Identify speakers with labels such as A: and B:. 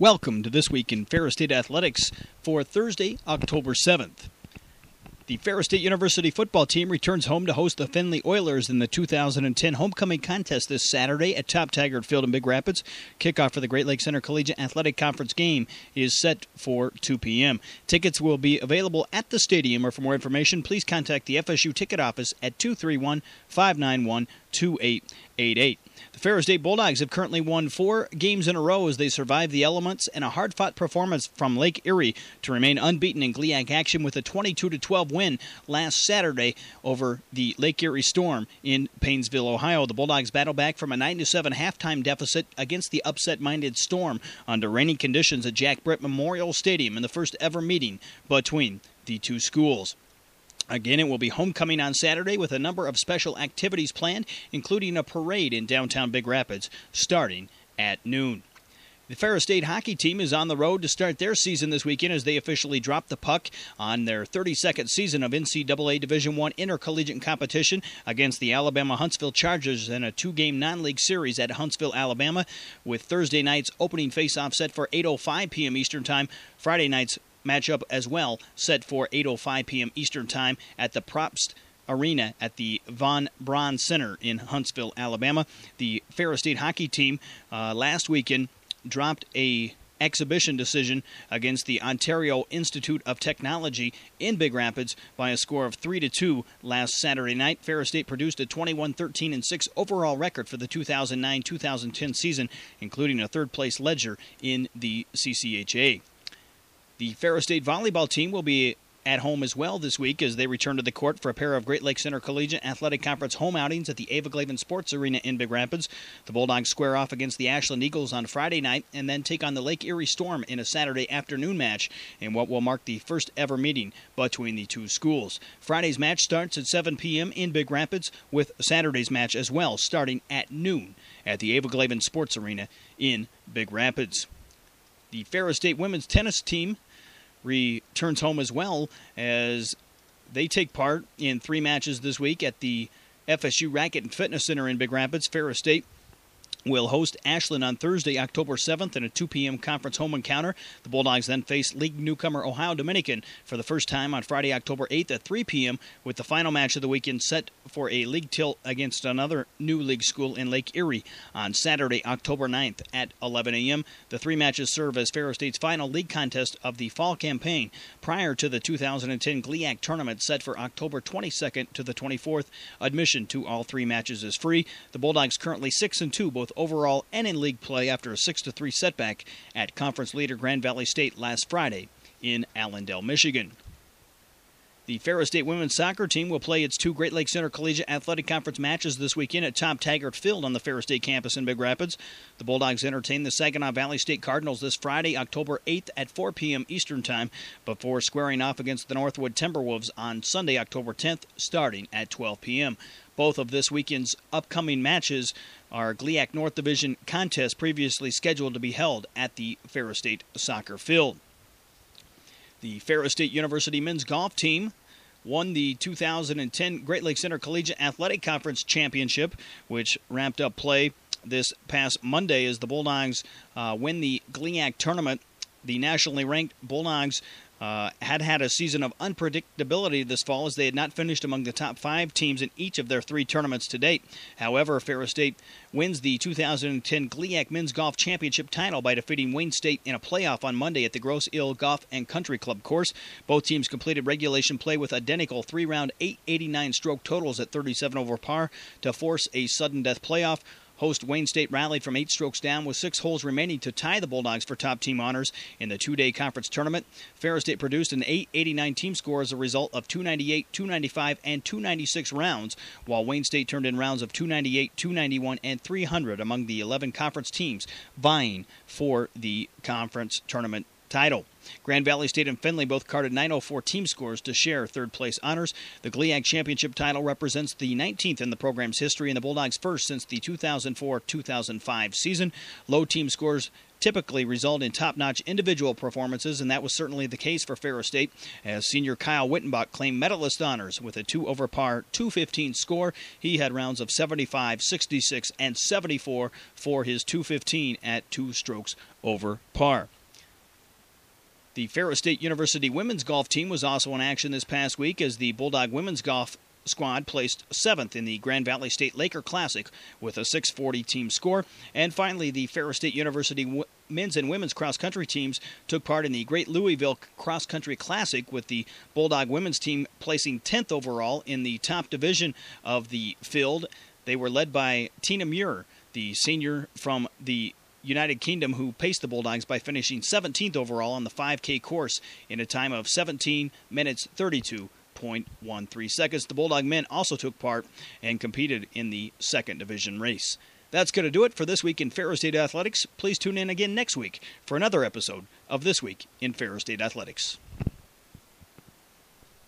A: Welcome to This Week in Ferris State Athletics for Thursday, October 7th. The Ferris State University football team returns home to host the Findlay Oilers in the 2010 homecoming contest this Saturday at Top Taggart Field in Big Rapids. Kickoff for the Great Lakes Intercollegiate Athletic Conference game is set for 2 p.m. Tickets will be available at the stadium, or for more information, please contact the FSU ticket office at 231 591 2888. The Ferris State Bulldogs have currently won four games in a row as they survive the elements and a hard fought performance from Lake Erie to remain unbeaten in GLIAC action with a 22 12 win last Saturday over the Lake Erie Storm in Painesville, Ohio. The Bulldogs battle back from a 9 7 halftime deficit against the upset minded Storm under rainy conditions at Jack Britt Memorial Stadium in the first ever meeting between the two schools. Again, it will be homecoming on Saturday with a number of special activities planned, including a parade in downtown Big Rapids starting at noon. The Ferris State hockey team is on the road to start their season this weekend as they officially drop the puck on their 32nd season of NCAA Division I intercollegiate competition against the Alabama Huntsville Chargers in a two-game non-league series at Huntsville, Alabama, with Thursday night's opening face-off set for 8:05 p.m. Eastern Time, Friday night's matchup as well, set for 8:05 p.m. Eastern Time at the Propst Arena at the Von Braun Center in Huntsville, Alabama. The Ferris State hockey team uh, last weekend dropped a exhibition decision against the Ontario Institute of Technology in Big Rapids by a score of 3 to 2 last Saturday night. Ferris State produced a 21-13 and 6 overall record for the 2009-2010 season, including a third place ledger in the CCHA. The Ferris State volleyball team will be at home as well this week as they return to the court for a pair of Great Lakes Intercollegiate Athletic Conference home outings at the Ava Glavin Sports Arena in Big Rapids. The Bulldogs square off against the Ashland Eagles on Friday night and then take on the Lake Erie Storm in a Saturday afternoon match in what will mark the first ever meeting between the two schools. Friday's match starts at 7 p.m. in Big Rapids with Saturday's match as well starting at noon at the Ava Glavin Sports Arena in Big Rapids. The Ferris State women's tennis team returns home as well as they take part in three matches this week at the FSU Racket and Fitness Center in Big Rapids. Ferris State will host Ashland on Thursday, October 7th in a 2 p.m. conference home encounter. The Bulldogs then face league newcomer Ohio Dominican for the first time on Friday, October 8th at 3 p.m., with the final match of the weekend set for a league tilt against another new league school in Lake Erie on Saturday, October 9th at 11 a.m. The three matches serve as Ferris State's final league contest of the fall campaign prior to the 2010 GLIAC tournament set for October 22nd to the 24th. Admission to all three matches is free. The Bulldogs currently 6 and 2 both both overall and in league play after a 6 3 setback at conference leader Grand Valley State last Friday in Allendale, Michigan. The Ferris State women's soccer team will play its two Great Lakes Intercollegiate Athletic Conference matches this weekend at Top Taggart Field on the Ferris State campus in Big Rapids. The Bulldogs entertain the Saginaw Valley State Cardinals this Friday, October 8th at 4 p.m. Eastern Time, before squaring off against the Northwood Timberwolves on Sunday, October 10th, starting at 12 p.m. Both of this weekend's upcoming matches are GLIAC North Division contests previously scheduled to be held at the Ferris State soccer field. The Ferris State University men's golf team won the 2010 Great Lakes Intercollegiate Athletic Conference Championship, which ramped up play this past Monday as the Bulldogs uh, win the GLIAC tournament. The nationally ranked Bulldogs uh, had had a season of unpredictability this fall as they had not finished among the top five teams in each of their three tournaments to date. However, Ferris State wins the 2010 GLIAC Men's Golf Championship title by defeating Wayne State in a playoff on Monday at the Grosse Ile Golf and Country Club course. Both teams completed regulation play with identical three round 889 stroke totals at 37 over par to force a sudden death playoff. Host Wayne State rallied from eight strokes down with six holes remaining to tie the Bulldogs for top team honors in the two day conference tournament. Ferris State produced an 889 team score as a result of 298, 295, and 296 rounds, while Wayne State turned in rounds of 298, 291, and 300 among the 11 conference teams vying for the conference tournament title. Grand Valley State and Findlay both carded 904 team scores to share third place honors. The GLIAC Championship title represents the 19th in the program's history and the Bulldogs' first since the 2004 2005 season. Low team scores typically result in top notch individual performances, and that was certainly the case for Ferris State as senior Kyle Wittenbach claimed medalist honors with a 2 over par 215 score. He had rounds of 75, 66, and 74 for his 215 at two strokes over par. The Ferris State University women's golf team was also in action this past week as the Bulldog women's golf squad placed seventh in the Grand Valley State Laker Classic with a 640 team score. And finally, the Ferris State University men's and women's cross country teams took part in the Great Louisville Cross Country Classic with the Bulldog women's team placing 10th overall in the top division of the field. They were led by Tina Muir, the senior from the United Kingdom, who paced the Bulldogs by finishing 17th overall on the 5K course in a time of 17 minutes 32.13 seconds. The Bulldog men also took part and competed in the second division race. That's going to do it for this week in Ferris State Athletics. Please tune in again next week for another episode of This Week in Ferris State Athletics.